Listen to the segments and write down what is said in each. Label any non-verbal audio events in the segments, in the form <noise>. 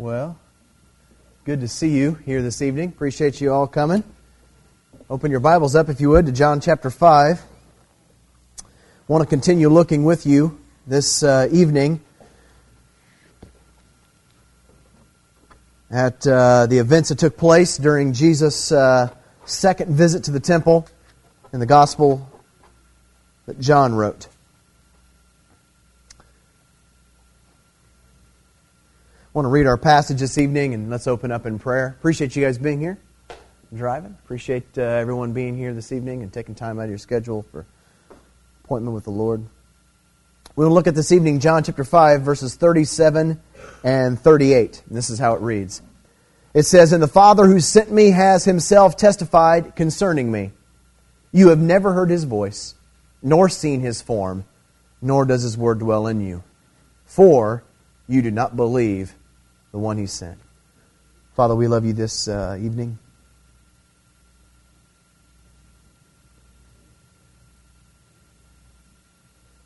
Well, good to see you here this evening. Appreciate you all coming. Open your Bibles up, if you would, to John chapter 5. I want to continue looking with you this uh, evening at uh, the events that took place during Jesus' uh, second visit to the temple in the Gospel that John wrote. I want to read our passage this evening and let's open up in prayer. Appreciate you guys being here, driving. Appreciate uh, everyone being here this evening and taking time out of your schedule for appointment with the Lord. We will look at this evening John chapter 5, verses 37 and 38. And this is how it reads It says, And the Father who sent me has himself testified concerning me. You have never heard his voice, nor seen his form, nor does his word dwell in you. For you do not believe the one he sent. Father, we love you this uh, evening.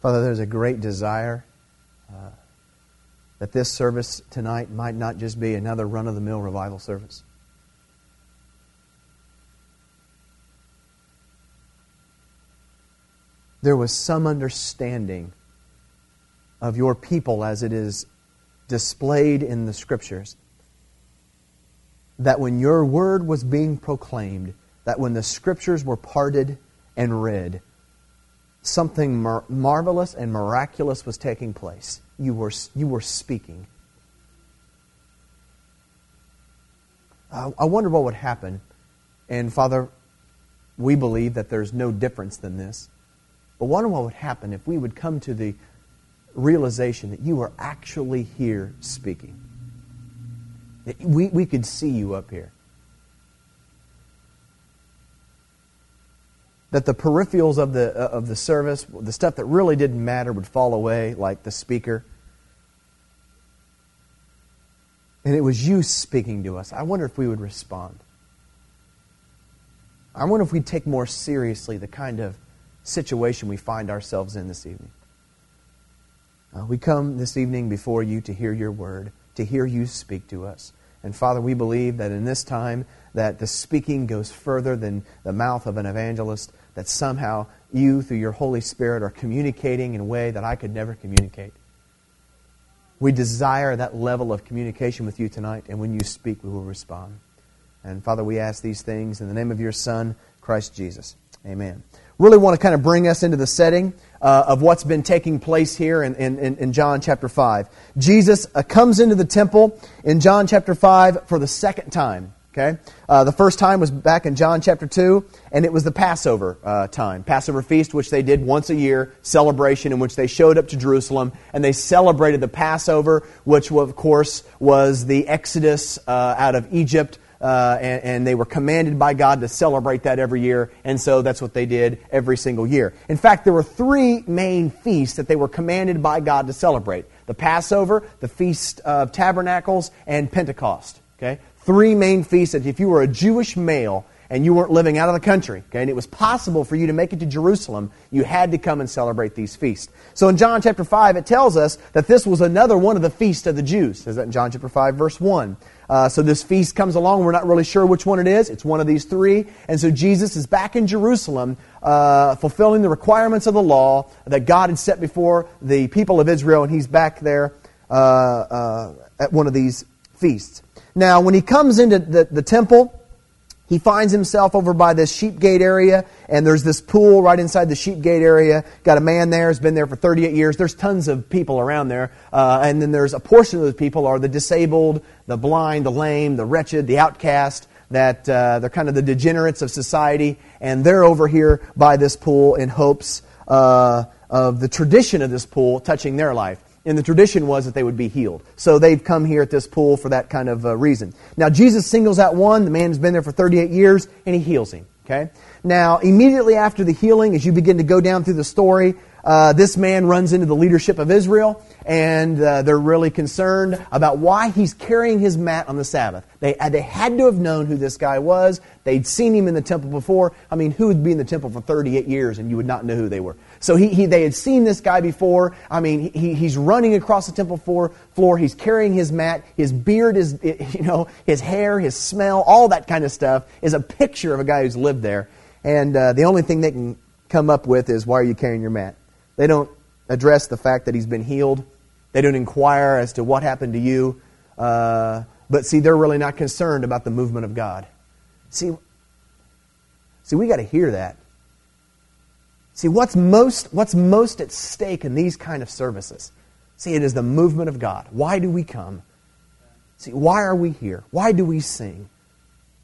Father, there's a great desire uh, that this service tonight might not just be another run of the mill revival service. There was some understanding of your people as it is displayed in the scriptures that when your word was being proclaimed, that when the scriptures were parted and read, something mar- marvelous and miraculous was taking place. You were, you were speaking. I, I wonder what would happen. And Father, we believe that there's no difference than this. But wonder what would happen if we would come to the realization that you are actually here speaking. That we, we could see you up here. That the peripherals of the, uh, of the service, the stuff that really didn't matter, would fall away, like the speaker. And it was you speaking to us. I wonder if we would respond. I wonder if we'd take more seriously the kind of situation we find ourselves in this evening. Uh, we come this evening before you to hear your word, to hear you speak to us. And Father, we believe that in this time that the speaking goes further than the mouth of an evangelist, that somehow you, through your Holy Spirit, are communicating in a way that I could never communicate. We desire that level of communication with you tonight, and when you speak, we will respond. And Father, we ask these things in the name of your Son, Christ Jesus. Amen. Really want to kind of bring us into the setting uh, of what's been taking place here in, in, in John chapter 5. Jesus uh, comes into the temple in John chapter 5 for the second time. Okay? Uh, the first time was back in John chapter 2, and it was the Passover uh, time. Passover feast, which they did once a year, celebration in which they showed up to Jerusalem and they celebrated the Passover, which, of course, was the exodus uh, out of Egypt uh, and, and, they were commanded by God to celebrate that every year, and so that's what they did every single year. In fact, there were three main feasts that they were commanded by God to celebrate the Passover, the Feast of Tabernacles, and Pentecost. Okay? Three main feasts that if you were a Jewish male, and you weren't living out of the country, okay, and it was possible for you to make it to Jerusalem, you had to come and celebrate these feasts. So in John chapter 5, it tells us that this was another one of the feasts of the Jews. Says that in John chapter 5, verse 1. Uh, so this feast comes along. We're not really sure which one it is. It's one of these three. And so Jesus is back in Jerusalem, uh, fulfilling the requirements of the law that God had set before the people of Israel, and he's back there uh, uh at one of these feasts. Now, when he comes into the, the temple, he finds himself over by this sheep gate area, and there's this pool right inside the sheep gate area. Got a man there, has been there for 38 years. There's tons of people around there. Uh, and then there's a portion of those people are the disabled, the blind, the lame, the wretched, the outcast, that uh, they're kind of the degenerates of society. And they're over here by this pool in hopes uh, of the tradition of this pool touching their life. And the tradition was that they would be healed. So they've come here at this pool for that kind of uh, reason. Now, Jesus singles out one. The man has been there for 38 years, and he heals him. Okay? Now, immediately after the healing, as you begin to go down through the story, uh, this man runs into the leadership of Israel, and uh, they're really concerned about why he's carrying his mat on the Sabbath. They, they had to have known who this guy was. They'd seen him in the temple before. I mean, who would be in the temple for 38 years and you would not know who they were? So he, he, they had seen this guy before. I mean, he, he's running across the temple floor, floor. He's carrying his mat. His beard is, <laughs> you know, his hair, his smell, all that kind of stuff is a picture of a guy who's lived there. And uh, the only thing they can come up with is, why are you carrying your mat? They don't address the fact that he's been healed. They don't inquire as to what happened to you. Uh, but see, they're really not concerned about the movement of God. See, see, we got to hear that. See, what's most, what's most at stake in these kind of services? See, it is the movement of God. Why do we come? See, why are we here? Why do we sing?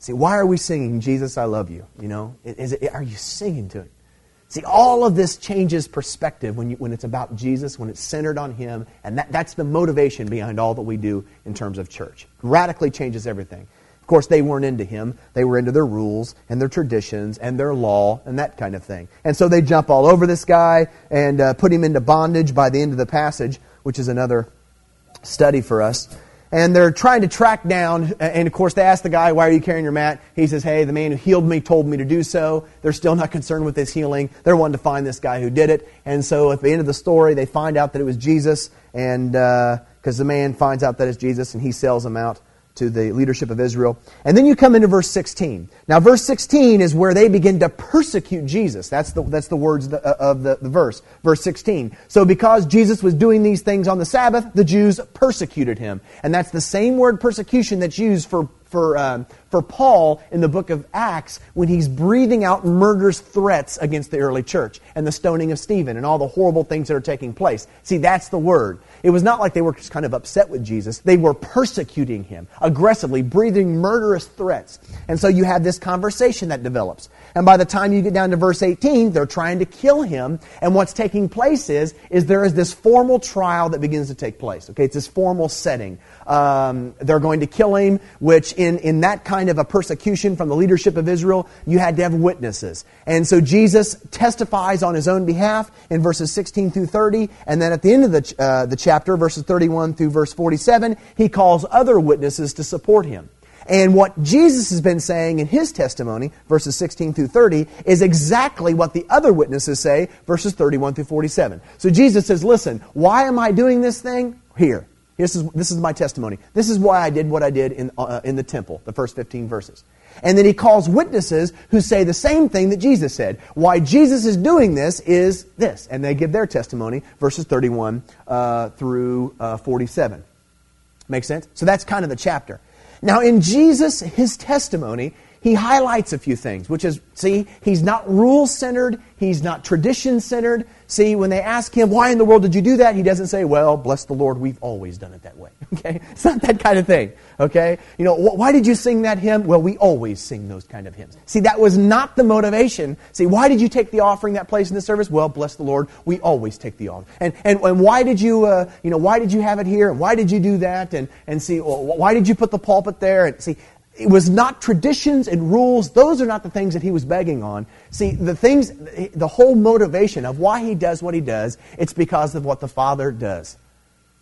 See, why are we singing, Jesus, I love you? You know, is it, are you singing to Him? See, all of this changes perspective when, you, when it's about Jesus, when it's centered on Him, and that, that's the motivation behind all that we do in terms of church. Radically changes everything. Of course, they weren't into Him. They were into their rules and their traditions and their law and that kind of thing. And so they jump all over this guy and uh, put him into bondage by the end of the passage, which is another study for us and they're trying to track down, and of course they ask the guy, Why are you carrying your mat? He says, Hey, the man who healed me told me to do so. They're still not concerned with his healing. They're wanting to find this guy who did it. And so at the end of the story, they find out that it was Jesus, and because uh, the man finds out that it's Jesus, and he sells him out to the leadership of Israel. And then you come into verse 16. Now, verse 16 is where they begin to persecute Jesus. That's the, that's the words of the, the verse. Verse 16. So, because Jesus was doing these things on the Sabbath, the Jews persecuted him. And that's the same word persecution that's used for for, um, for Paul in the book of Acts when he's breathing out murderous threats against the early church and the stoning of Stephen and all the horrible things that are taking place. See, that's the word. It was not like they were just kind of upset with Jesus. They were persecuting him aggressively, breathing murderous threats. And so you have this conversation that develops. And by the time you get down to verse 18, they're trying to kill him. And what's taking place is, is there is this formal trial that begins to take place. Okay, it's this formal setting. Um, they're going to kill him, which in, in that kind of a persecution from the leadership of Israel, you had to have witnesses. And so Jesus testifies on his own behalf in verses 16 through 30. And then at the end of the, uh, the chapter, verses 31 through verse 47, he calls other witnesses to support him. And what Jesus has been saying in his testimony, verses 16 through 30, is exactly what the other witnesses say, verses 31 through 47. So Jesus says, Listen, why am I doing this thing? Here. This is, this is my testimony. This is why I did what I did in, uh, in the temple, the first 15 verses. And then he calls witnesses who say the same thing that Jesus said. Why Jesus is doing this is this. And they give their testimony, verses 31 uh, through uh, 47. Make sense? So that's kind of the chapter. Now, in Jesus, his testimony, he highlights a few things, which is, see, he's not rule centered, he's not tradition centered. See, when they ask him, why in the world did you do that? He doesn't say, well, bless the Lord, we've always done it that way. <laughs> Okay? It's not that kind of thing. Okay? You know, why did you sing that hymn? Well, we always sing those kind of hymns. See, that was not the motivation. See, why did you take the offering that place in the service? Well, bless the Lord, we always take the offering. And, and, and why did you, uh, you know, why did you have it here? And why did you do that? And, and see, well, why did you put the pulpit there? And see, it was not traditions and rules. Those are not the things that he was begging on. See, the things, the whole motivation of why he does what he does, it's because of what the Father does.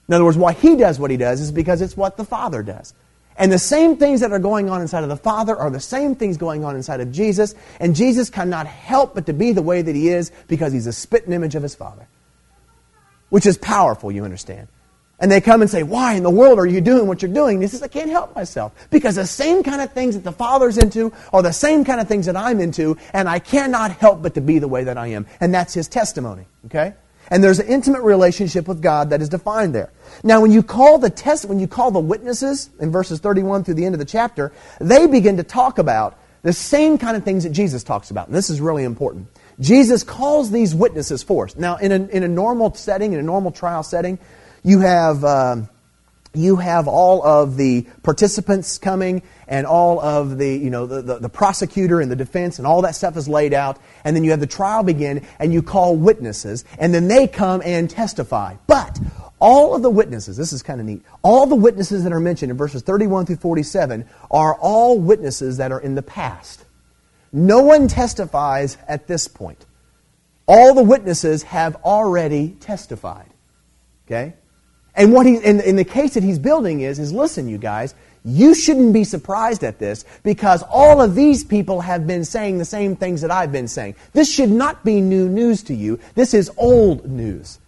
In other words, why he does what he does is because it's what the Father does. And the same things that are going on inside of the Father are the same things going on inside of Jesus. And Jesus cannot help but to be the way that he is because he's a spitting image of his Father. Which is powerful, you understand. And they come and say, Why in the world are you doing what you're doing? He says, I can't help myself. Because the same kind of things that the Father's into are the same kind of things that I'm into, and I cannot help but to be the way that I am. And that's his testimony. Okay? And there's an intimate relationship with God that is defined there. Now, when you call the test, when you call the witnesses in verses 31 through the end of the chapter, they begin to talk about the same kind of things that Jesus talks about. And this is really important. Jesus calls these witnesses forth. Now, in a, in a normal setting, in a normal trial setting, you have, um, you have all of the participants coming and all of the, you know, the, the, the, prosecutor and the defense and all that stuff is laid out. And then you have the trial begin and you call witnesses and then they come and testify. But all of the witnesses, this is kind of neat, all the witnesses that are mentioned in verses 31 through 47 are all witnesses that are in the past. No one testifies at this point. All the witnesses have already testified. Okay? And what he, in, in the case that he's building is, is listen, you guys, you shouldn't be surprised at this because all of these people have been saying the same things that I've been saying. This should not be new news to you. This is old news.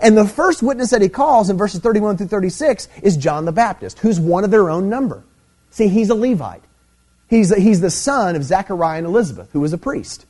And the first witness that he calls in verses 31 through 36 is John the Baptist, who's one of their own number. See, he's a Levite. He's, he's the son of Zechariah and Elizabeth, who was a priest.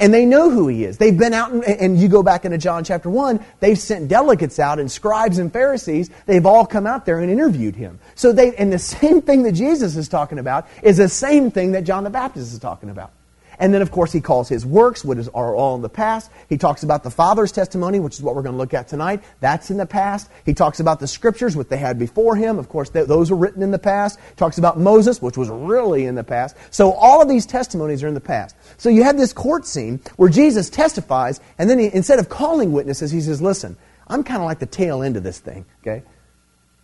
And they know who he is. They've been out, and, and you go back into John chapter 1, they've sent delegates out, and scribes and Pharisees, they've all come out there and interviewed him. So they, and the same thing that Jesus is talking about is the same thing that John the Baptist is talking about. And then, of course, he calls his works, which are all in the past. He talks about the Father's testimony, which is what we're going to look at tonight. That's in the past. He talks about the Scriptures, which they had before him. Of course, th- those were written in the past. He talks about Moses, which was really in the past. So all of these testimonies are in the past. So you have this court scene where Jesus testifies, and then he, instead of calling witnesses, he says, listen, I'm kind of like the tail end of this thing, okay?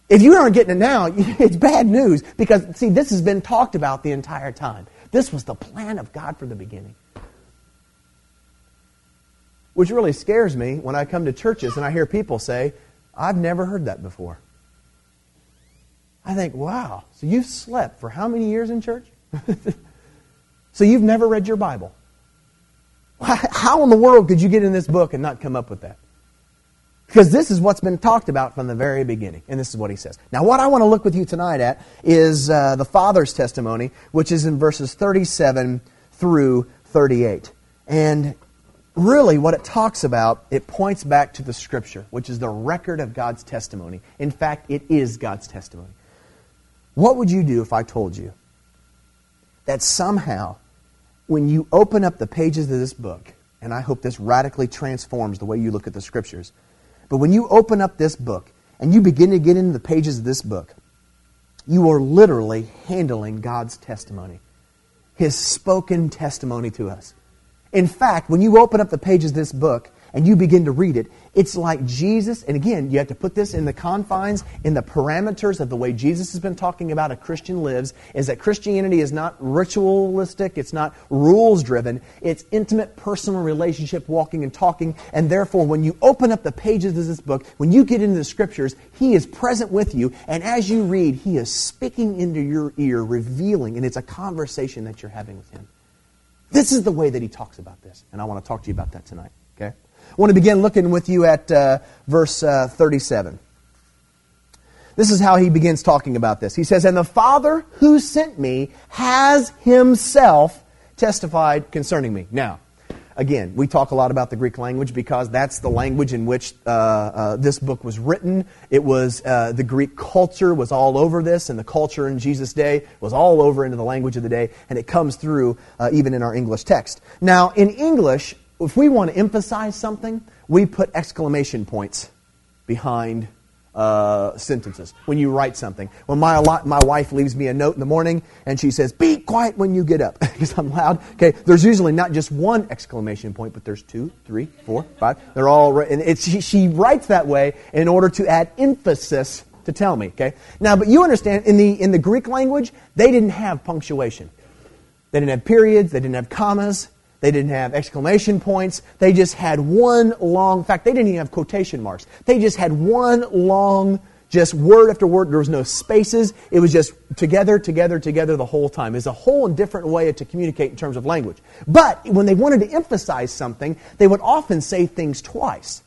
If you aren't getting it now, <laughs> it's bad news because, see, this has been talked about the entire time. This was the plan of God from the beginning. Which really scares me when I come to churches and I hear people say, I've never heard that before. I think, wow, so you've slept for how many years in church? <laughs> so you've never read your Bible. How in the world could you get in this book and not come up with that? Because this is what's been talked about from the very beginning. And this is what he says. Now, what I want to look with you tonight at is uh, the Father's testimony, which is in verses 37 through 38. And really, what it talks about, it points back to the Scripture, which is the record of God's testimony. In fact, it is God's testimony. What would you do if I told you that somehow, when you open up the pages of this book, and I hope this radically transforms the way you look at the Scriptures, but when you open up this book and you begin to get into the pages of this book, you are literally handling God's testimony, His spoken testimony to us. In fact, when you open up the pages of this book and you begin to read it, it's like Jesus, and again, you have to put this in the confines, in the parameters of the way Jesus has been talking about a Christian lives, is that Christianity is not ritualistic, it's not rules driven, it's intimate personal relationship, walking and talking, and therefore, when you open up the pages of this book, when you get into the scriptures, He is present with you, and as you read, He is speaking into your ear, revealing, and it's a conversation that you're having with Him. This is the way that He talks about this, and I want to talk to you about that tonight, want to begin looking with you at uh, verse uh, 37. This is how he begins talking about this. He says, And the Father who sent me has himself testified concerning me. Now, again, we talk a lot about the Greek language because that's the language in which uh, uh, this book was written. It was uh, the Greek culture was all over this, and the culture in Jesus' day was all over into the language of the day, and it comes through uh, even in our English text. Now, in English, if we want to emphasize something, we put exclamation points behind uh, sentences when you write something. When my, my wife leaves me a note in the morning and she says, Be quiet when you get up, <laughs> because I'm loud. Okay, there's usually not just one exclamation point, but there's two, three, four, five. They're all, she, she writes that way in order to add emphasis to tell me. Okay, now, but you understand, in the, in the Greek language, they didn't have punctuation. They didn't have periods, they didn't have commas. They didn't have exclamation points. They just had one long, in fact, they didn't even have quotation marks. They just had one long, just word after word. There was no spaces. It was just together, together, together the whole time. It's a whole different way to communicate in terms of language. But when they wanted to emphasize something, they would often say things twice.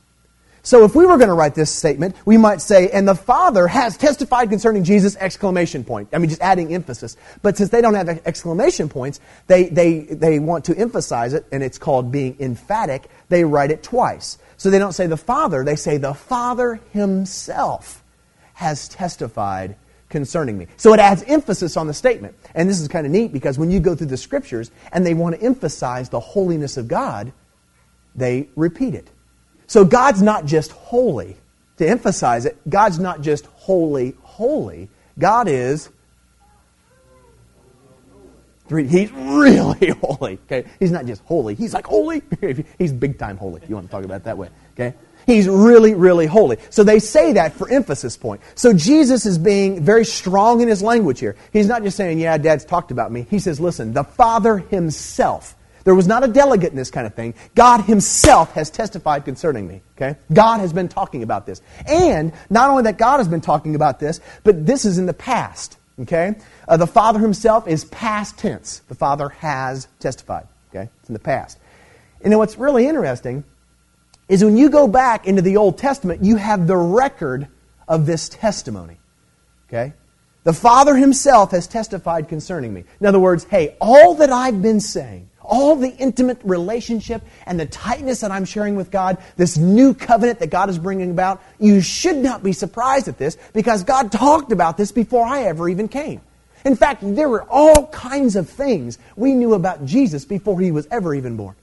So if we were going to write this statement, we might say, and the Father has testified concerning Jesus, exclamation point. I mean, just adding emphasis. But since they don't have exclamation points, they, they, they want to emphasize it, and it's called being emphatic. They write it twice. So they don't say the Father, they say the Father himself has testified concerning me. So it adds emphasis on the statement. And this is kind of neat because when you go through the scriptures and they want to emphasize the holiness of God, they repeat it. So God's not just holy. To emphasize it, God's not just holy, holy. God is He's really <laughs> holy. Okay, he's not just holy. He's like holy. <laughs> he's big time holy. You want to talk about it that way. Okay, he's really, really holy. So they say that for emphasis point. So Jesus is being very strong in his language here. He's not just saying, "Yeah, Dad's talked about me." He says, "Listen, the Father Himself." There was not a delegate in this kind of thing. God Himself has testified concerning me. Okay? God has been talking about this. And not only that God has been talking about this, but this is in the past. Okay? Uh, the Father Himself is past tense. The Father has testified. Okay? It's in the past. And then what's really interesting is when you go back into the Old Testament, you have the record of this testimony. Okay? The Father Himself has testified concerning me. In other words, hey, all that I've been saying, all the intimate relationship and the tightness that I'm sharing with God, this new covenant that God is bringing about, you should not be surprised at this because God talked about this before I ever even came. In fact, there were all kinds of things we knew about Jesus before he was ever even born.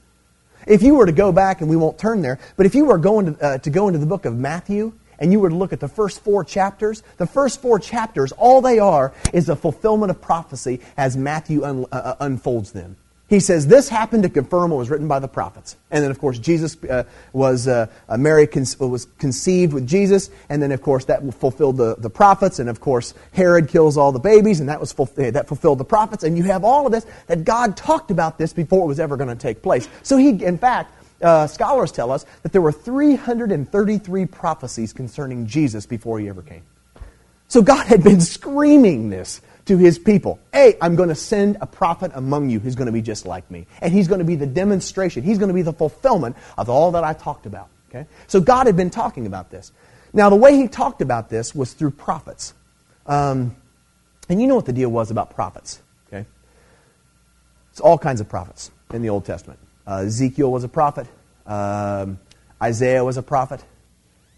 If you were to go back, and we won't turn there, but if you were going to, uh, to go into the book of Matthew and you were to look at the first four chapters, the first four chapters, all they are is a fulfillment of prophecy as Matthew un- uh, uh unfolds them. He says this happened to confirm what was written by the prophets. And then, of course, Jesus uh, was, uh, uh Mary con- was conceived with Jesus. And then, of course, that fulfilled the, the prophets. And, of course, Herod kills all the babies, and that, was that fulfilled the prophets. And you have all of this that God talked about this before it was ever going to take place. So, he, in fact, uh, scholars tell us that there were 333 prophecies concerning Jesus before he ever came. So, God had been screaming this to his people. Hey, I'm going to send a prophet among you who's going to be just like me. And he's going to be the demonstration. He's going to be the fulfillment of all that I talked about. Okay? So God had been talking about this. Now, the way he talked about this was through prophets. Um, and you know what the deal was about prophets. Okay? It's all kinds of prophets in the Old Testament. Uh, Ezekiel was a prophet. Um, Isaiah was a prophet.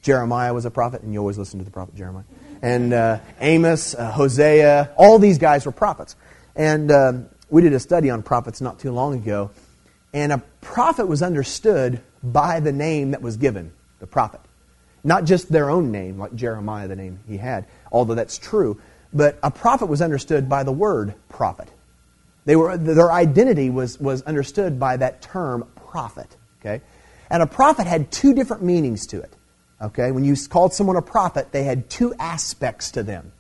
Jeremiah was a prophet. And you always listen to the prophet Jeremiah and uh, Amos, uh, Hosea, all these guys were prophets. And um, we did a study on prophets not too long ago. And a prophet was understood by the name that was given, the prophet. Not just their own name, like Jeremiah, the name he had, although that's true. But a prophet was understood by the word prophet. They were, their identity was, was understood by that term prophet. Okay? And a prophet had two different meanings to it. Okay, when you called someone a prophet, they had two aspects to them.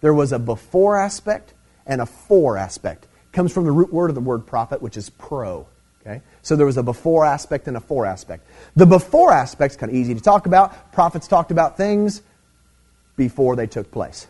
There was a before aspect and a for aspect. It comes from the root word of the word prophet, which is pro. Okay? So there was a before aspect and a for aspect. The before aspect is kind of easy to talk about. Prophets talked about things before they took place.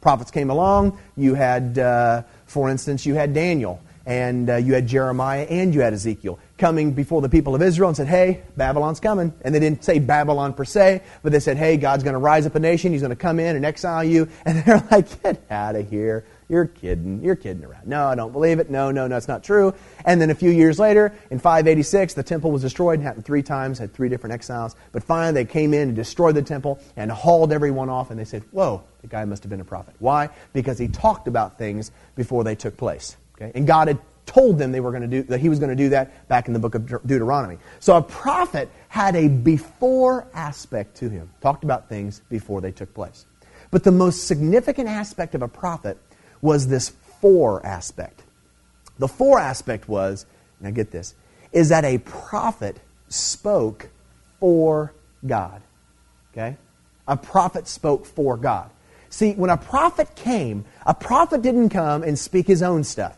Prophets came along. You had, uh, for instance, you had Daniel, and uh, you had Jeremiah, and you had Ezekiel coming before the people of Israel and said, Hey, Babylon's coming. And they didn't say Babylon per se, but they said, Hey, God's going to rise up a nation. He's going to come in and exile you. <laughs> And they're like, Get out of here. You're kidding. You're kidding around. No, I don't believe it. No, no, no, it's not true. And then a few years later, in 586, the temple was destroyed. It happened three times, had three different exiles. But finally, they came in and destroyed the temple and hauled everyone off. And they said, Whoa, the guy must have been a prophet. Why? Because he talked about things before they took place. Okay? And God had told them they were going to do that he was going to do that back in the book of Deuteronomy. So a prophet had a before aspect to him. Talked about things before they took place. But the most significant aspect of a prophet was this for aspect. The for aspect was, now get this, is that a prophet spoke for God. Okay? A prophet spoke for God. See, when a prophet came, a prophet didn't come and speak his own stuff.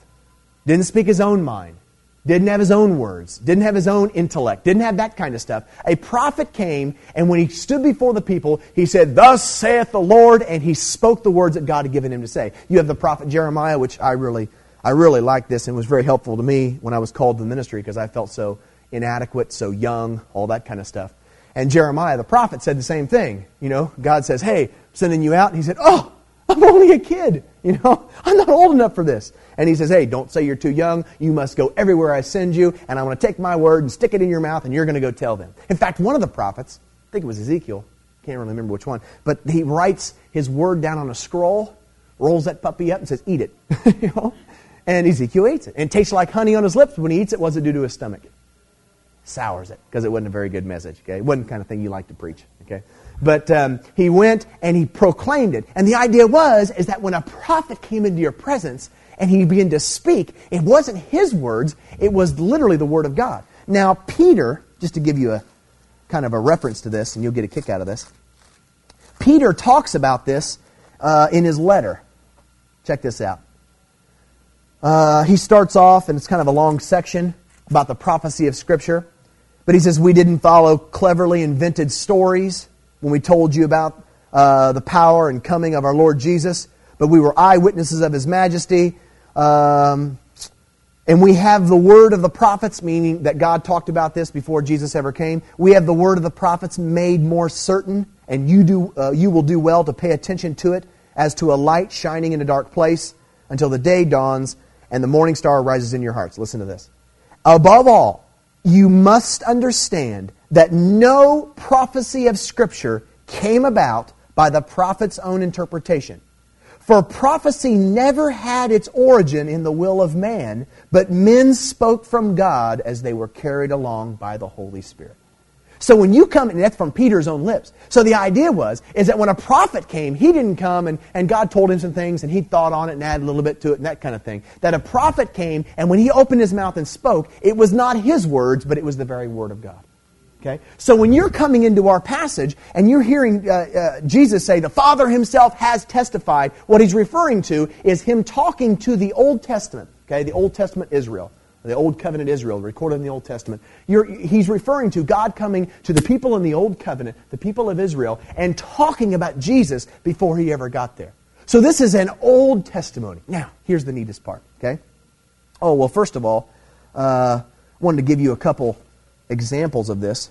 Didn't speak his own mind. Didn't have his own words. Didn't have his own intellect. Didn't have that kind of stuff. A prophet came, and when he stood before the people, he said, Thus saith the Lord, and he spoke the words that God had given him to say. You have the prophet Jeremiah, which I really, I really like this and was very helpful to me when I was called to ministry because I felt so inadequate, so young, all that kind of stuff. And Jeremiah, the prophet, said the same thing. You know, God says, Hey, I'm sending you out. And he said, Oh, I'm only a kid. You know, <laughs> I'm not old enough for this. And he says, Hey, don't say you're too young. You must go everywhere I send you, and I'm going to take my word and stick it in your mouth, and you're going to go tell them. In fact, one of the prophets, I think it was Ezekiel, can't really remember which one, but he writes his word down on a scroll, rolls that puppy up, and says, Eat it. <laughs> you know? And Ezekiel eats it. And it tastes like honey on his lips. When he eats it, what's it do to his stomach? Sours it, because it wasn't a very good message. Okay? It wasn't the kind of thing you like to preach. Okay? But um, he went and he proclaimed it. And the idea was is that when a prophet came into your presence and he began to speak, it wasn't his words, it was literally the word of God. Now, Peter, just to give you a kind of a reference to this, and you'll get a kick out of this, Peter talks about this uh, in his letter. Check this out. Uh, he starts off, and it's kind of a long section. about the prophecy of Scripture. But he says we didn't follow cleverly invented stories when we told you about uh, the power and coming of our Lord Jesus, but we were eyewitnesses of his majesty. Um, and we have the word of the prophets, meaning that God talked about this before Jesus ever came. We have the word of the prophets made more certain, and you, do, uh, you will do well to pay attention to it as to a light shining in a dark place until the day dawns and the morning star rises in your hearts. Listen to this. Above all, you must understand that no prophecy of Scripture came about by the prophet's own interpretation. For prophecy never had its origin in the will of man, but men spoke from God as they were carried along by the Holy Spirit. So when you come, and that's from Peter's own lips. So the idea was, is that when a prophet came, he didn't come and, and God told him some things and he thought on it and added a little bit to it and that kind of thing. That a prophet came and when he opened his mouth and spoke, it was not his words, but it was the very word of God. Okay? So when you're coming into our passage and you're hearing uh, uh, Jesus say, the Father himself has testified, what he's referring to is him talking to the Old Testament, okay, the Old Testament Israel the Old Covenant Israel, recorded in the Old Testament. You're, he's referring to God coming to the people in the Old Covenant, the people of Israel, and talking about Jesus before he ever got there. So this is an Old testimony. Now, here's the neatest part, okay? Oh, well, first of all, uh, wanted to give you a couple examples of this.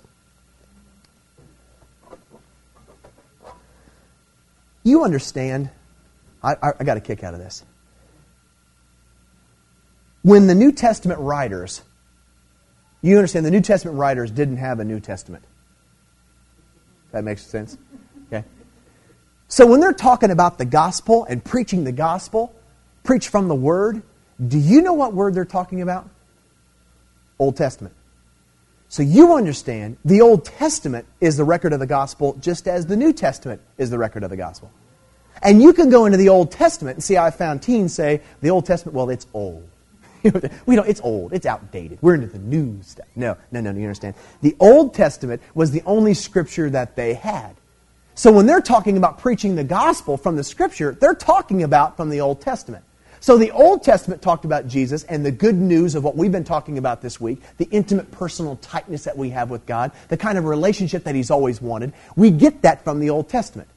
You understand, I, I, I got a kick out of this when the New Testament writers, you understand the New Testament writers didn't have a New Testament. That makes sense? Okay. So when they're talking about the gospel and preaching the gospel, preach from the word, do you know what word they're talking about? Old Testament. So you understand the Old Testament is the record of the gospel just as the New Testament is the record of the gospel. And you can go into the Old Testament and see I found teens say the Old Testament, well, it's old. <laughs> we don't, it's old, it's outdated. We're into the new stuff. No, no, no, no, you understand. The Old Testament was the only scripture that they had. So when they're talking about preaching the gospel from the scripture, they're talking about from the Old Testament. So the Old Testament talked about Jesus and the good news of what we've been talking about this week, the intimate personal tightness that we have with God, the kind of relationship that He's always wanted. We get that from the Old Testament.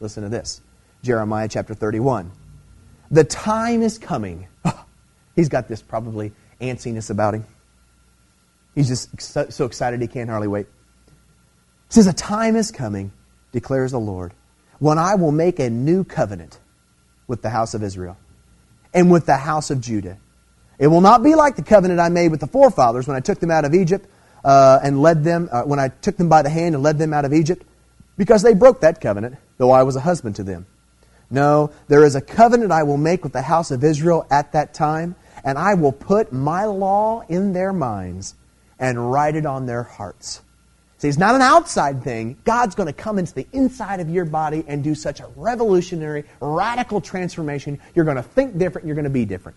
Listen to this Jeremiah chapter 31. The time is coming. He's got this probably antsiness about him. He's just so, excited he can't hardly wait. He says, A time is coming, declares the Lord, when I will make a new covenant with the house of Israel and with the house of Judah. It will not be like the covenant I made with the forefathers when I took them out of Egypt uh, and led them, uh, when I took them by the hand and led them out of Egypt, because they broke that covenant, though I was a husband to them. No, there is a covenant I will make with the house of Israel at that time, and I will put my law in their minds and write it on their hearts. See, it's not an outside thing. God's going to come into the inside of your body and do such a revolutionary, radical transformation. You're going to think different, you're going to be different.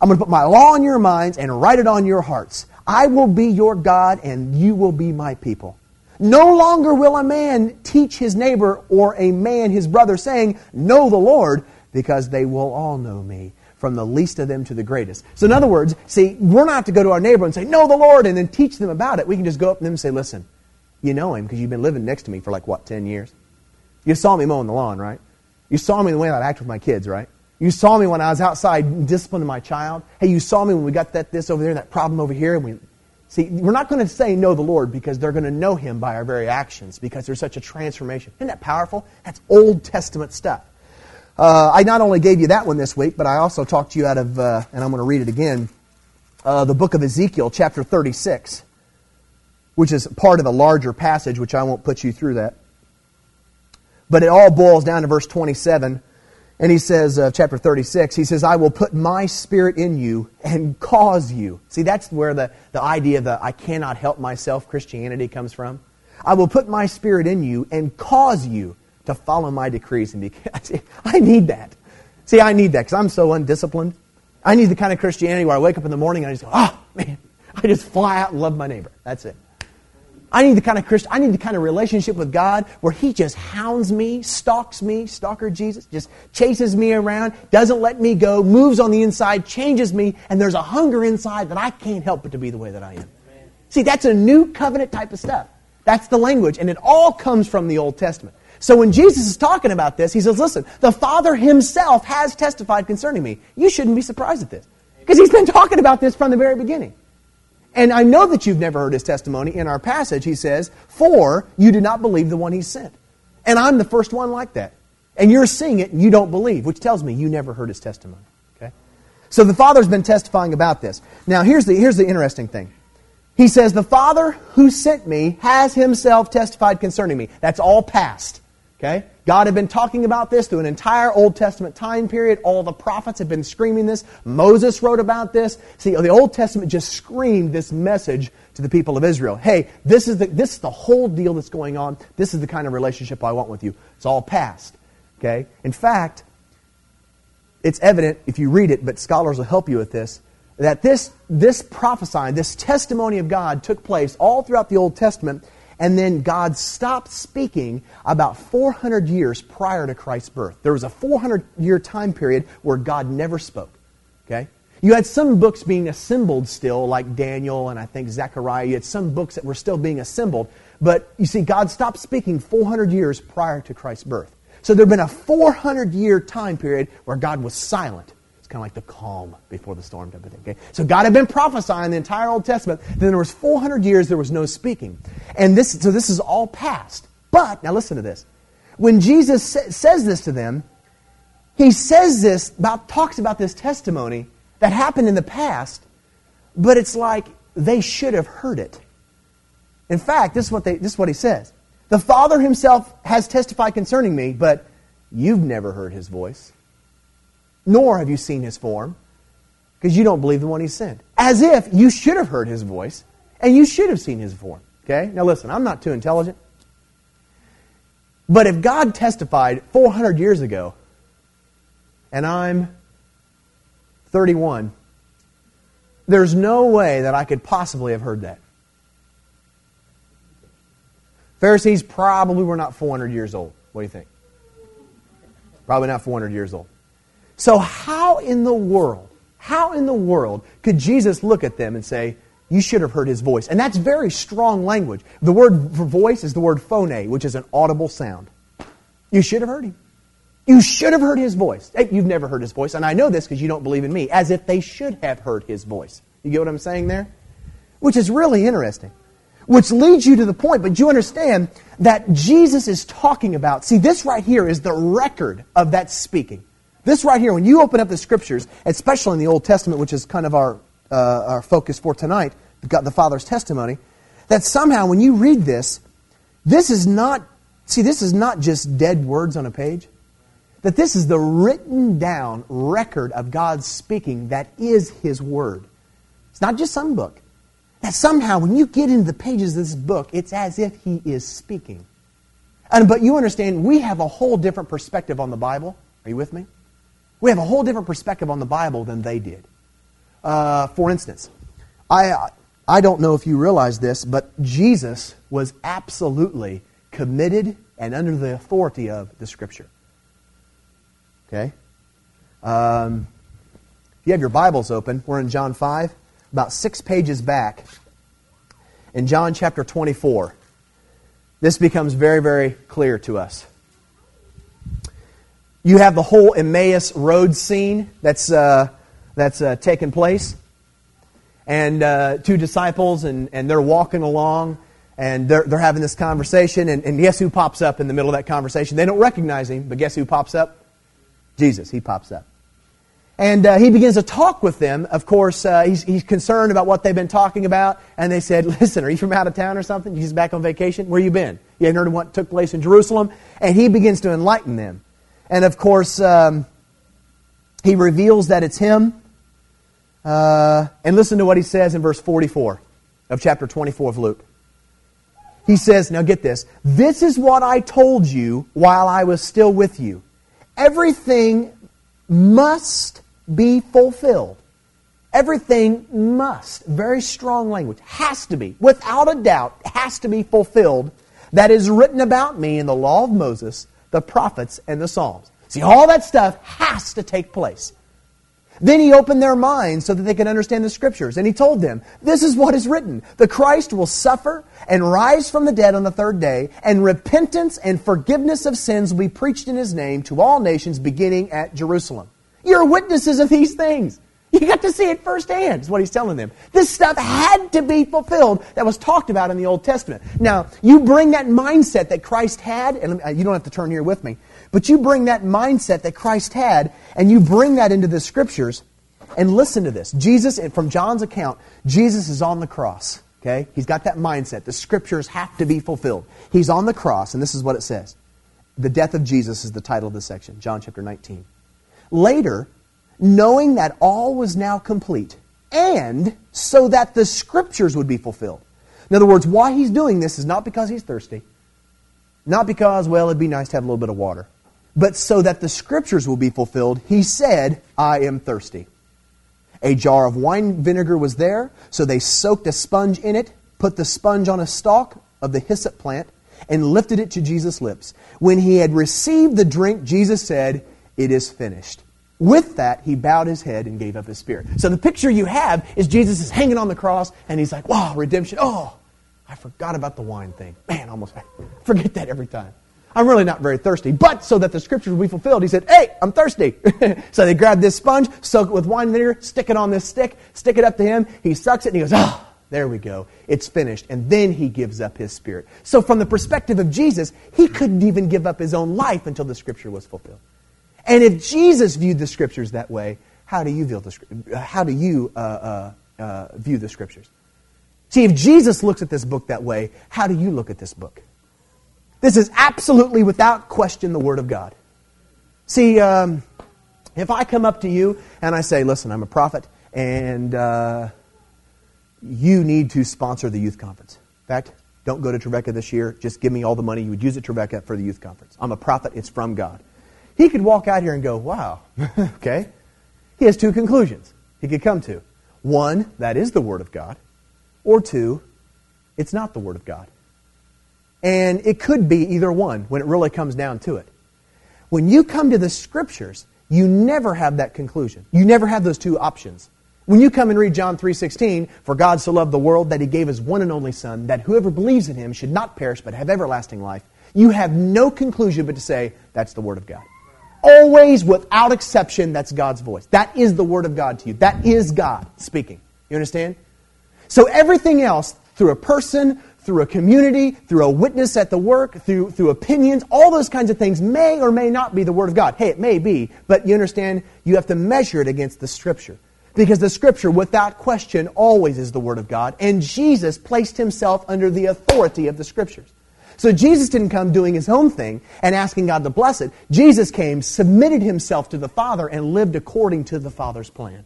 I'm going to put my law in your minds and write it on your hearts. I will be your God and you will be my people. No longer will a man teach his neighbor or a man his brother, saying, Know the Lord, because they will all know me from the least of them to the greatest. So, in other words, see, we're not to go to our neighbor and say, Know the Lord, and then teach them about it. We can just go up to them and say, Listen, you know him because you've been living next to me for like, what, 10 years? You saw me mowing the lawn, right? You saw me the way I act with my kids, right? You saw me when I was outside disciplining my child. Hey, you saw me when we got that this over there, that problem over here. And we, see, we're not going to say know the Lord because they're going to know Him by our very actions because there's such a transformation. Isn't that powerful? That's Old Testament stuff. Uh, I not only gave you that one this week, but I also talked to you out of, uh, and I'm going to read it again, uh, the book of Ezekiel, chapter 36, which is part of a larger passage, which I won't put you through that. But it all boils down to verse 27. And he says, uh, chapter 36, he says, I will put my spirit in you and cause you. See, that's where the, the idea of the I cannot help myself Christianity comes from. I will put my spirit in you and cause you to follow my decrees and be. <laughs> I need that. See, I need that because I'm so undisciplined. I need the kind of Christianity where I wake up in the morning and I just go, oh, man, I just fly out and love my neighbor. That's it. I need the kind of Christian, I need the kind of relationship with God where He just hounds me, stalks me, stalker Jesus, just chases me around, doesn't let me go, moves on the inside, changes me, and there's a hunger inside that I can't help but to be the way that I am. Amen. See, that's a new covenant type of stuff. That's the language, and it all comes from the Old Testament. So when Jesus is talking about this, he says, Listen, the Father himself has testified concerning me. You shouldn't be surprised at this. Because he's been talking about this from the very beginning. And I know that you've never heard his testimony. In our passage, he says, For you do not believe the one he sent. And I'm the first one like that. And you're seeing it and you don't believe, which tells me you never heard his testimony. Okay? So the Father's been testifying about this. Now, here's the, here's the interesting thing. He says, The Father who sent me has himself testified concerning me. That's all past. Okay? God had been talking about this through an entire Old Testament time period. All the prophets had been screaming this. Moses wrote about this. See, the Old Testament just screamed this message to the people of Israel. Hey, this is the, this is the whole deal that's going on. This is the kind of relationship I want with you. It's all past. Okay? In fact, it's evident if you read it, but scholars will help you with this, that this, this prophesying, this testimony of God took place all throughout the Old Testament and then God stopped speaking about 400 years prior to Christ's birth. There was a 400 year time period where God never spoke. Okay? You had some books being assembled still, like Daniel and I think Zechariah. You had some books that were still being assembled. But you see, God stopped speaking 400 years prior to Christ's birth. So there had been a 400 year time period where God was silent. It's kind of like the calm before the storm type of thing. Okay? So God had been prophesying the entire Old Testament. Then there was 400 years there was no speaking. And this, so this is all past. But, now listen to this. When Jesus sa- says this to them, he says this, about, talks about this testimony that happened in the past, but it's like they should have heard it. In fact, this is what, they, this is what he says. The Father himself has testified concerning me, but you've never heard his voice nor have you seen his form, because you don't believe the one he sent. As if you should have heard his voice and you should have seen his form. Okay? Now listen, I'm not too intelligent. But if God testified 400 years ago, and I'm 31, there's no way that I could possibly have heard that. Pharisees probably were not 400 years old. What do you think? Probably not 400 years old. So, how in the world, how in the world could Jesus look at them and say, You should have heard his voice? And that's very strong language. The word for voice is the word phone, which is an audible sound. You should have heard him. You should have heard his voice. Hey, you've never heard his voice, and I know this because you don't believe in me, as if they should have heard his voice. You get what I'm saying there? Which is really interesting. Which leads you to the point, but you understand that Jesus is talking about. See, this right here is the record of that speaking. This right here, when you open up the scriptures, especially in the Old Testament, which is kind of our, uh, our focus for tonight, the Father's testimony, that somehow when you read this, this is not, see, this is not just dead words on a page. That this is the written down record of God speaking that is His Word. It's not just some book. That somehow when you get into the pages of this book, it's as if He is speaking. And, but you understand, we have a whole different perspective on the Bible. Are you with me? We have a whole different perspective on the Bible than they did. Uh, for instance, I, I don't know if you realize this, but Jesus was absolutely committed and under the authority of the Scripture. Okay? Um, if you have your Bibles open, we're in John 5, about six pages back. In John chapter 24, this becomes very, very clear to us. You have the whole Emmaus Road scene that's, uh, that's uh, taken place. And uh, two disciples, and, and they're walking along, and they're, they're having this conversation. And, and guess who pops up in the middle of that conversation? They don't recognize him, but guess who pops up? Jesus. He pops up. And uh, he begins to talk with them. Of course, uh, he's, he's concerned about what they've been talking about. And they said, <laughs> Listen, are you from out of town or something? You back on vacation? Where you been? You haven't heard of what took place in Jerusalem? And he begins to enlighten them. And of course, um, he reveals that it's him. Uh, and listen to what he says in verse 44 of chapter 24 of Luke. He says, Now get this. This is what I told you while I was still with you. Everything must be fulfilled. Everything must, very strong language, has to be, without a doubt, has to be fulfilled that is written about me in the law of Moses, the prophets, and the Psalms. See, all that stuff has to take place. Then he opened their minds so that they could understand the scriptures. And he told them, This is what is written The Christ will suffer and rise from the dead on the third day, and repentance and forgiveness of sins will be preached in his name to all nations beginning at Jerusalem. You're witnesses of these things. You got to see it firsthand, is what he's telling them. This stuff had to be fulfilled that was talked about in the Old Testament. Now, you bring that mindset that Christ had, and uh, you don't have to turn here with me, but you bring that mindset that Christ had, and you bring that into the scriptures, and listen to this. Jesus, from John's account, Jesus is on the cross. Okay? He's got that mindset. The scriptures have to be fulfilled. He's on the cross, and this is what it says. The death of Jesus is the title of this section, John chapter 19. Later, knowing that all was now complete, and so that the scriptures would be fulfilled. In other words, why he's doing this is not because he's thirsty, not because, well, it'd be nice to have a little bit of water, but so that the scriptures will be fulfilled, he said, I am thirsty. A jar of wine vinegar was there, so they soaked a sponge in it, put the sponge on a stalk of the hyssop plant, and lifted it to Jesus' lips. When he had received the drink, Jesus said, It is finished. With that, he bowed his head and gave up his spirit. So the picture you have is Jesus is hanging on the cross and he's like, wow, redemption. Oh, I forgot about the wine thing. Man, almost I <laughs> forget that every time. I'm really not very thirsty. But so that the scriptures will be fulfilled, he said, Hey, I'm thirsty. <laughs> so they grabbed this sponge, soak it with wine vinegar, stick it on this stick, stick it up to him. He sucks it and he goes, Oh, there we go. It's finished. And then he gives up his spirit. So from the perspective of Jesus, he couldn't even give up his own life until the scripture was fulfilled. And if Jesus viewed the scriptures that way, how do you view the, how do you, uh, uh, uh, view the scriptures? See, if Jesus looks at this book that way, how do you look at this book? This is absolutely, without question, the Word of God. See, um, if I come up to you and I say, listen, I'm a prophet, and uh, you need to sponsor the youth conference. In fact, don't go to Trevecca this year. Just give me all the money you would use at Trevecca for the youth conference. I'm a prophet. It's from God. He could walk out here and go, wow, <laughs> okay? He has two conclusions he could come to. One, that is the Word of God. Or two, it's not the Word of God. And it could be either one when it really comes down to it. When you come to the Scriptures, you never have that conclusion. You never have those two options. When you come and read John 3:16, for God so loved the world that he gave his one and only son that whoever believes in him should not perish but have everlasting life, you have no conclusion but to say that's the word of God. Always, without exception, that's God's voice. That is the Word of God to you. That is God speaking. You understand? So everything else, through a person, through a community, through a witness at the work, through, through opinions, all those kinds of things may or may not be the Word of God. Hey, it may be, but you understand, you have to measure it against the Scripture. Because the Scripture, without question, always is the Word of God, and Jesus placed himself under the authority of the Scriptures. So Jesus didn't come doing his own thing and asking God to bless it. Jesus came, submitted himself to the Father, and lived according to the Father's plan,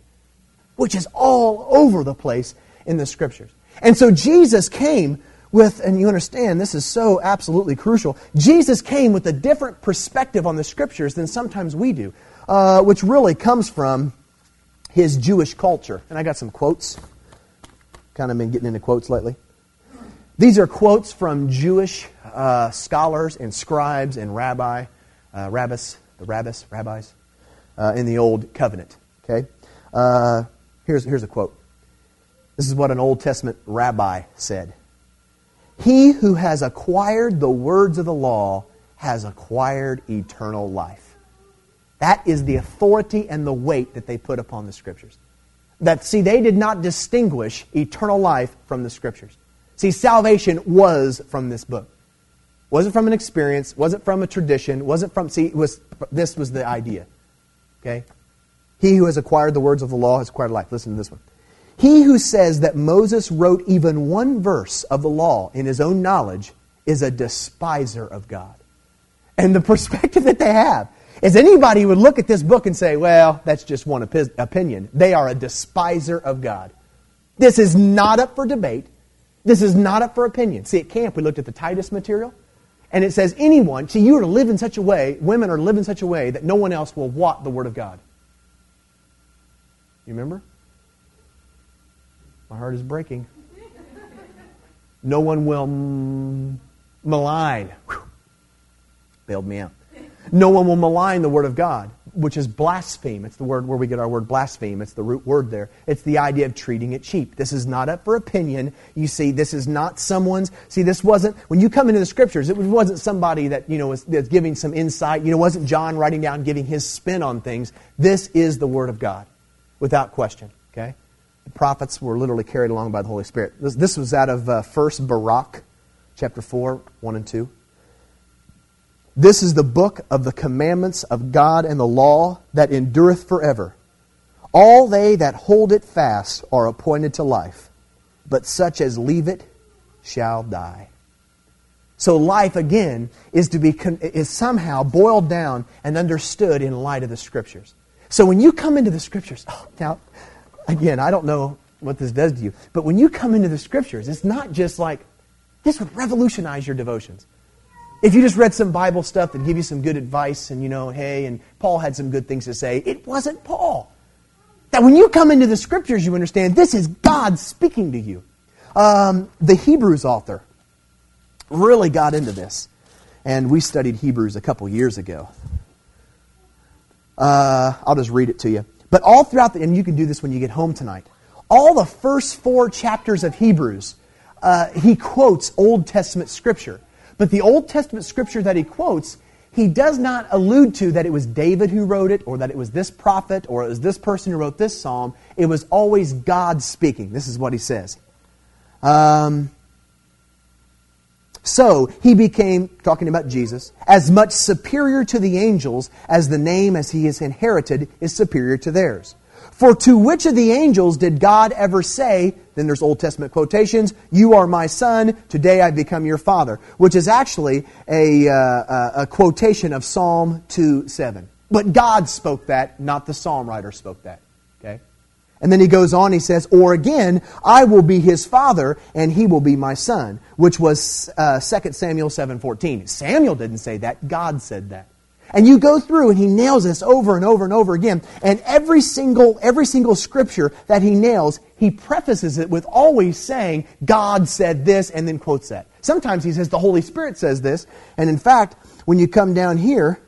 which is all over the place in the Scriptures. And so Jesus came with, and you understand, this is so absolutely crucial. Jesus came with a different perspective on the Scriptures than sometimes we do, uh, which really comes from his Jewish culture. And I got some quotes. Kind of been getting into quotes lately. These are quotes from Jewish uh, scholars and scribes and rabbi, uh, rabbis, the rabbis, rabbis, uh, in the Old Covenant. Okay, uh, here's here's a quote. This is what an Old Testament rabbi said. He who has acquired the words of the law has acquired eternal life. That is the authority and the weight that they put upon the Scriptures. That, see, they did not distinguish eternal life from the Scriptures. See, salvation was from this book. Wasn't from an experience, wasn't from a tradition, wasn't from, see, was, this was the idea. Okay? He who has acquired the words of the law has acquired life. Listen to this one. He who says that Moses wrote even one verse of the law in his own knowledge is a despiser of God. And the <laughs> perspective that they have is anybody would look at this book and say, well, that's just one opinion. They are a despiser of God. This is not up for debate. This is not up for opinion. See, at camp, we looked at the Titus material. And it says, anyone, see, you are to live in such a way, women are to live in such a way that no one else will want the Word of God. You remember? My heart is breaking. No one will malign. Whew. Bailed me out. No one will malign the Word of God, which is blaspheme. It's the word where we get our word blaspheme. It's the root word there. It's the idea of treating it cheap. This is not up for opinion. You see, this is not someone's. See, this wasn't when you come into the Scriptures. It wasn't somebody that you know was that's giving some insight. You know, wasn't John writing down, giving his spin on things. This is the Word of God, without question. Okay, the prophets were literally carried along by the Holy Spirit. This, this was out of uh, Baruch, chapter four, one and two. This is the book of the commandments of God and the law that endureth forever. All they that hold it fast are appointed to life, but such as leave it shall die. So life again is to be is somehow boiled down and understood in light of the scriptures. So when you come into the scriptures, oh, now again, I don't know what this does to you, but when you come into the scriptures, it's not just like this would revolutionize your devotions. If you just read some Bible stuff that give you some good advice and, you know, hey, and Paul had some good things to say, it wasn't Paul. That when you come into the scriptures, you understand this is God speaking to you. Um, the Hebrews author really got into this. And we studied Hebrews a couple years ago. Uh, I'll just read it to you. But all throughout the, and you can do this when you get home tonight, all the first four chapters of Hebrews, uh, he quotes Old Testament scripture. But the Old Testament scripture that he quotes, he does not allude to that it was David who wrote it, or that it was this prophet, or it was this person who wrote this psalm. It was always God speaking. This is what he says. Um, so he became, talking about Jesus, as much superior to the angels as the name as he has inherited is superior to theirs. For to which of the angels did God ever say, then there's Old Testament quotations, You are my son, today I become your father, which is actually a, uh, a quotation of Psalm 2 7. But God spoke that, not the psalm writer spoke that. Okay? And then he goes on, he says, Or again, I will be his father, and he will be my son, which was uh, 2 Samuel 7.14. Samuel didn't say that, God said that. And you go through and he nails this over and over and over again. And every single, every single scripture that he nails, he prefaces it with always saying, God said this, and then quotes that. Sometimes he says, the Holy Spirit says this. And in fact, when you come down here,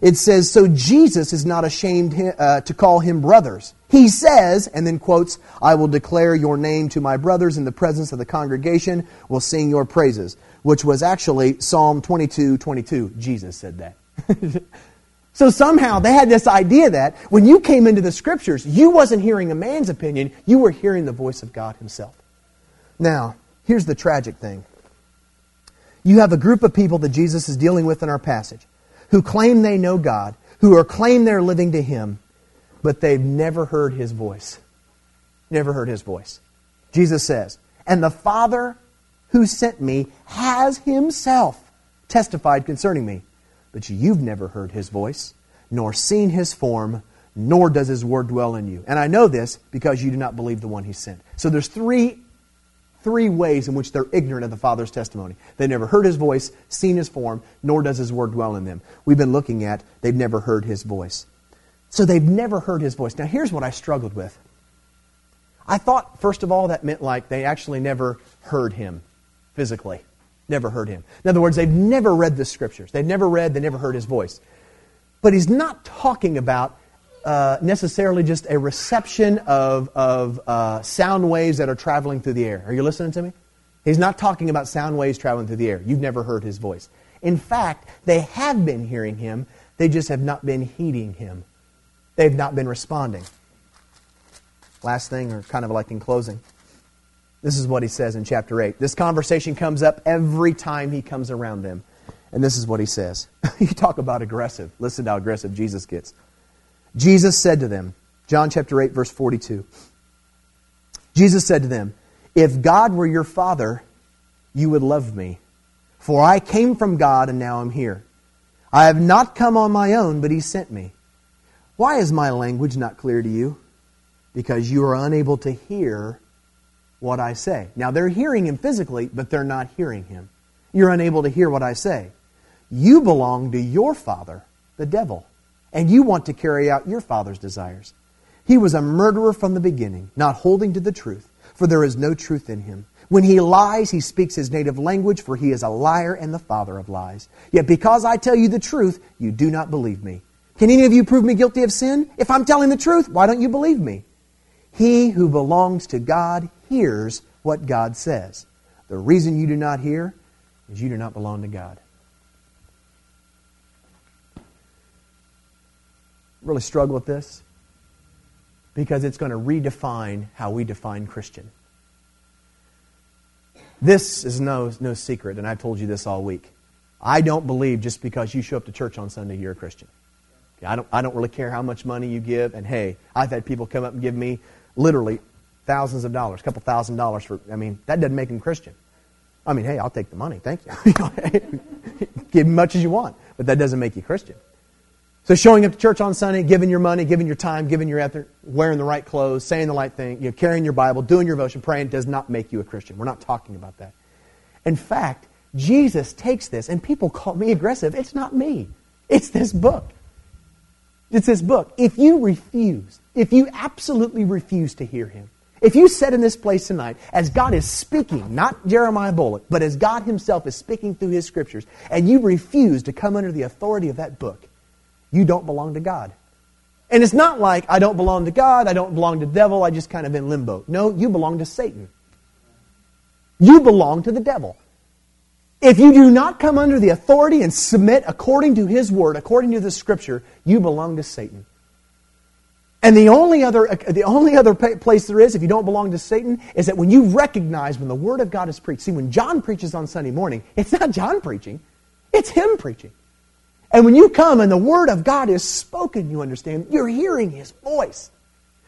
it says, So Jesus is not ashamed uh, to call him brothers. He says, and then quotes, I will declare your name to my brothers in the presence of the congregation, will sing your praises, which was actually Psalm 22 22. Jesus said that. <laughs> so somehow they had this idea that when you came into the scriptures, you wasn't hearing a man's opinion, you were hearing the voice of God himself. Now, here's the tragic thing. You have a group of people that Jesus is dealing with in our passage who claim they know God, who are claim they're living to him, but they've never heard his voice. Never heard his voice. Jesus says, "And the Father who sent me has himself testified concerning me." But you've never heard his voice, nor seen his form, nor does his word dwell in you. And I know this because you do not believe the one he sent. So there's three three ways in which they're ignorant of the Father's testimony. They never heard his voice, seen his form, nor does his word dwell in them. We've been looking at they've never heard his voice. So they've never heard his voice. Now here's what I struggled with. I thought, first of all, that meant like they actually never heard him physically. Never heard him. In other words, they've never read the scriptures. They've never read, they never heard his voice. But he's not talking about uh, necessarily just a reception of, of uh, sound waves that are traveling through the air. Are you listening to me? He's not talking about sound waves traveling through the air. You've never heard his voice. In fact, they have been hearing him, they just have not been heeding him. They've not been responding. Last thing, or kind of like in closing. This is what he says in chapter 8. This conversation comes up every time he comes around them. And this is what he says. <laughs> you talk about aggressive. Listen to how aggressive Jesus gets. Jesus said to them, John chapter 8, verse 42. Jesus said to them, If God were your Father, you would love me. For I came from God and now I'm here. I have not come on my own, but he sent me. Why is my language not clear to you? Because you are unable to hear what I say. Now, they're hearing him physically, but they're not hearing him. You're unable to hear what I say. You belong to your father, the devil, and you want to carry out your father's desires. He was a murderer from the beginning, not holding to the truth, for there is no truth in him. When he lies, he speaks his native language, for he is a liar and the father of lies. Yet because I tell you the truth, you do not believe me. Can any of you prove me guilty of sin? If I'm telling the truth, why don't you believe me? He who belongs to God hears what God says. The reason you do not hear is you do not belong to God. Really struggle with this because it's going to redefine how we define Christian. This is no, no secret, and I've told you this all week. I don't believe just because you show up to church on Sunday, you're a Christian. I, don't, I don't really care how much money you give. And hey, I've had people come up and give me literally thousands of dollars, a couple thousand dollars for, I mean, that doesn't make them Christian. I mean, hey, I'll take the money. Thank you. <laughs> <laughs> give as much as you want, but that doesn't make you Christian. So showing up to church on Sunday, giving your money, giving your time, giving your effort, wearing the right clothes, saying the right thing, you know, carrying your Bible, doing your devotion, praying does not make you a Christian. We're not talking about that. In fact, Jesus takes this, and people call me aggressive. It's not me. It's this book. It's this book. If you refuse, if you absolutely refuse to hear him, if you said in this place tonight, as God is speaking, not Jeremiah Bullock, but as God himself is speaking through his scriptures, and you refuse to come under the authority of that book, you don't belong to God. And it's not like I don't belong to God, I don't belong to the devil, I just kind of in limbo. No, you belong to Satan. You belong to the devil. If you do not come under the authority and submit according to his word, according to the scripture, you belong to Satan. And the only other, the only other place there is, if you don't belong to Satan, is that when you recognize when the Word of God is preached. See, when John preaches on Sunday morning, it's not John preaching, it's him preaching. And when you come and the Word of God is spoken, you understand, you're hearing His voice.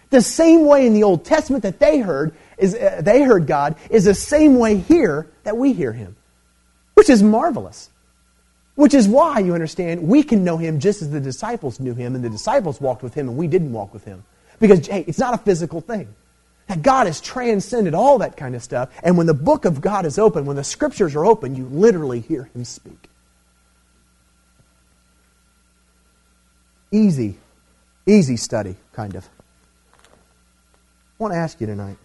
The same way in the Old Testament that they heard, is, uh, they heard God, is the same way here that we hear Him, which is marvelous. Which is why, you understand, we can know Him just as the disciples knew Him, and the disciples walked with Him, and we didn't walk with Him. Because, hey, it's not a physical thing. That God has transcended all that kind of stuff, and when the book of God is open, when the scriptures are open, you literally hear Him speak. easy, easy study, kind of. I want to ask you tonight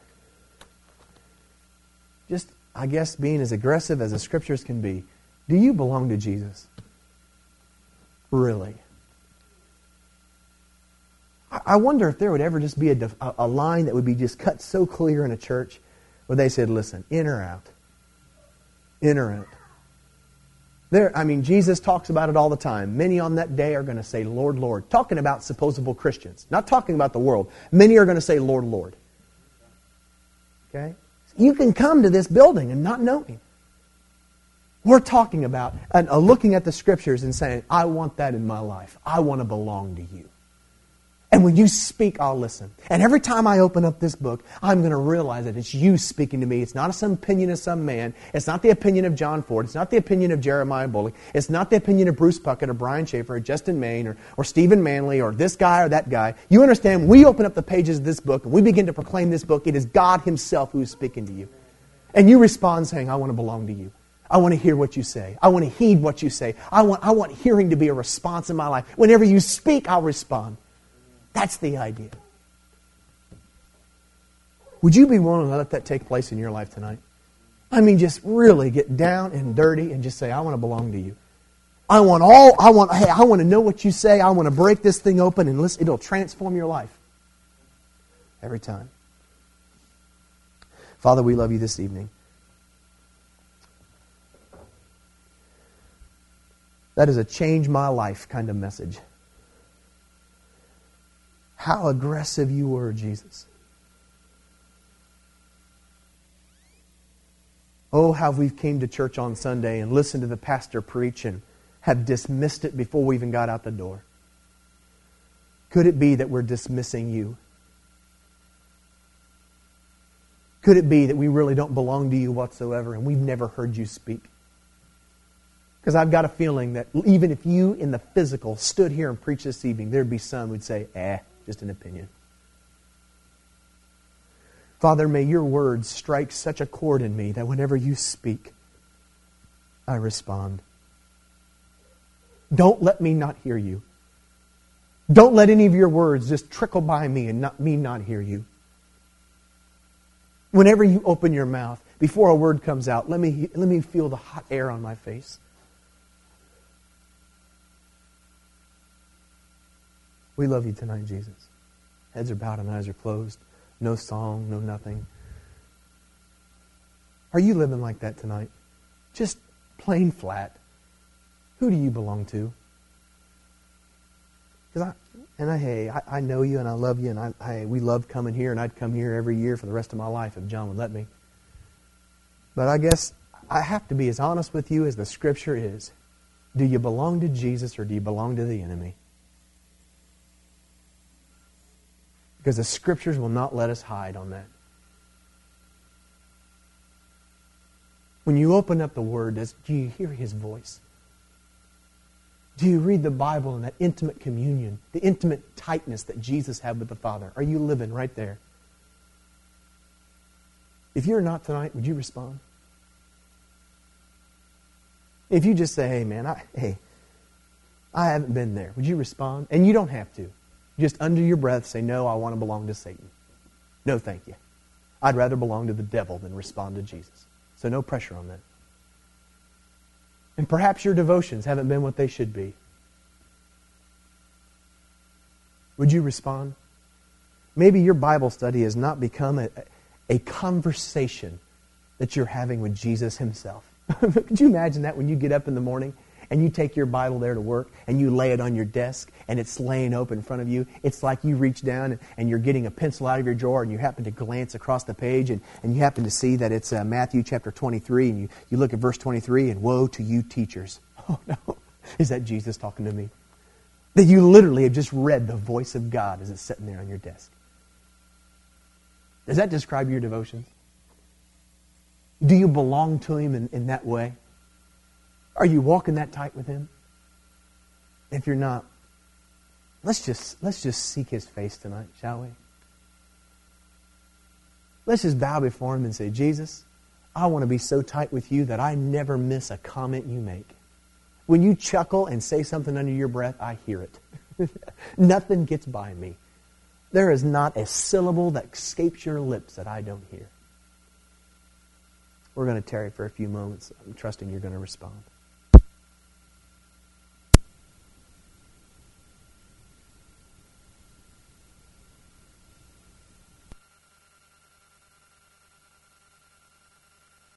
just, I guess, being as aggressive as the scriptures can be, do you belong to Jesus? Really? I wonder if there would ever just be a, a line that would be just cut so clear in a church where they said, listen, in or out? In or out? There, I mean, Jesus talks about it all the time. Many on that day are going to say, Lord, Lord. Talking about supposable Christians, not talking about the world. Many are going to say, Lord, Lord. Okay? You can come to this building and not know Him. We're talking about and uh, looking at the scriptures and saying, I want that in my life. I want to belong to you. And when you speak, I'll listen. And every time I open up this book, I'm going to realize that it's you speaking to me. It's not some opinion of some man. It's not the opinion of John Ford. It's not the opinion of Jeremiah Bullock. It's not the opinion of Bruce Puckett or Brian Schaefer or Justin Main or, or Stephen Manley or this guy or that guy. You understand, we open up the pages of this book and we begin to proclaim this book. It is God Himself who is speaking to you. And you respond saying, I want to belong to you. I want to hear what you say. I want to heed what you say. I want, I want hearing to be a response in my life. Whenever you speak, I'll respond. That's the idea. Would you be willing to let that take place in your life tonight? I mean, just really get down and dirty and just say, I want to belong to you. I want all, I want, hey, I want to know what you say. I want to break this thing open and listen. It'll transform your life. Every time. Father, we love you this evening. That is a change my life kind of message how aggressive you were, Jesus. Oh, how we've came to church on Sunday and listened to the pastor preach and have dismissed it before we even got out the door. Could it be that we're dismissing you? Could it be that we really don't belong to you whatsoever and we've never heard you speak? Because I've got a feeling that even if you in the physical stood here and preached this evening, there'd be some who'd say, eh, just an opinion. Father, may your words strike such a chord in me that whenever you speak, I respond. Don't let me not hear you. Don't let any of your words just trickle by me and not, me not hear you. Whenever you open your mouth, before a word comes out, let me, let me feel the hot air on my face. We love you tonight, Jesus. Heads are bowed and eyes are closed. No song, no nothing. Are you living like that tonight? Just plain flat. Who do you belong to? Because I, and I, hey, I, I, know you and I love you and I, I, we love coming here and I'd come here every year for the rest of my life if John would let me. But I guess I have to be as honest with you as the Scripture is. Do you belong to Jesus or do you belong to the enemy? Because the Scriptures will not let us hide on that. When you open up the Word, do you hear His voice? Do you read the Bible in that intimate communion, the intimate tightness that Jesus had with the Father? Are you living right there? If you're not tonight, would you respond? If you just say, hey, man, I, hey, I haven't been there, would you respond? And you don't have to. Just under your breath say, no, I want to belong to Satan. No, thank you. I'd rather belong to the devil than respond to Jesus. So no pressure on that. And perhaps your devotions haven't been what they should be. Would you respond? Maybe your Bible study has not become a, a conversation that you're having with Jesus himself. <laughs> Could you imagine that when you get up in the morning and you take your Bible there to work and you lay it on your desk and it's laying open in front of you, it's like you reach down and you're getting a pencil out of your drawer and you happen to glance across the page and, and you happen to see that it's uh, Matthew chapter 23 and you, you look at verse 23 and woe to you teachers. <laughs> Oh no, is that Jesus talking to me? That you literally have just read the voice of God as it's sitting there on your desk. Does that describe your devotions? Do you belong to Him in, in that way? Are you walking that tight with Him? If you're not, let's just, let's just seek His face tonight, shall we? Let's just bow before Him and say, Jesus, I want to be so tight with you that I never miss a comment you make. When you chuckle and say something under your breath, I hear it. <laughs> Nothing gets by me. There is not a syllable that escapes your lips that I don't hear. We're going to tarry for a few moments. I'm trusting you're going to respond.